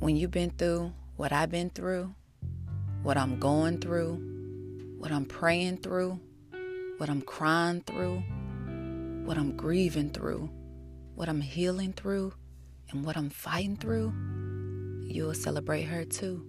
when you've been through what I've been through, what I'm going through, what I'm praying through, what I'm crying through, what I'm grieving through, what I'm healing through, and what I'm fighting through, you'll celebrate her too.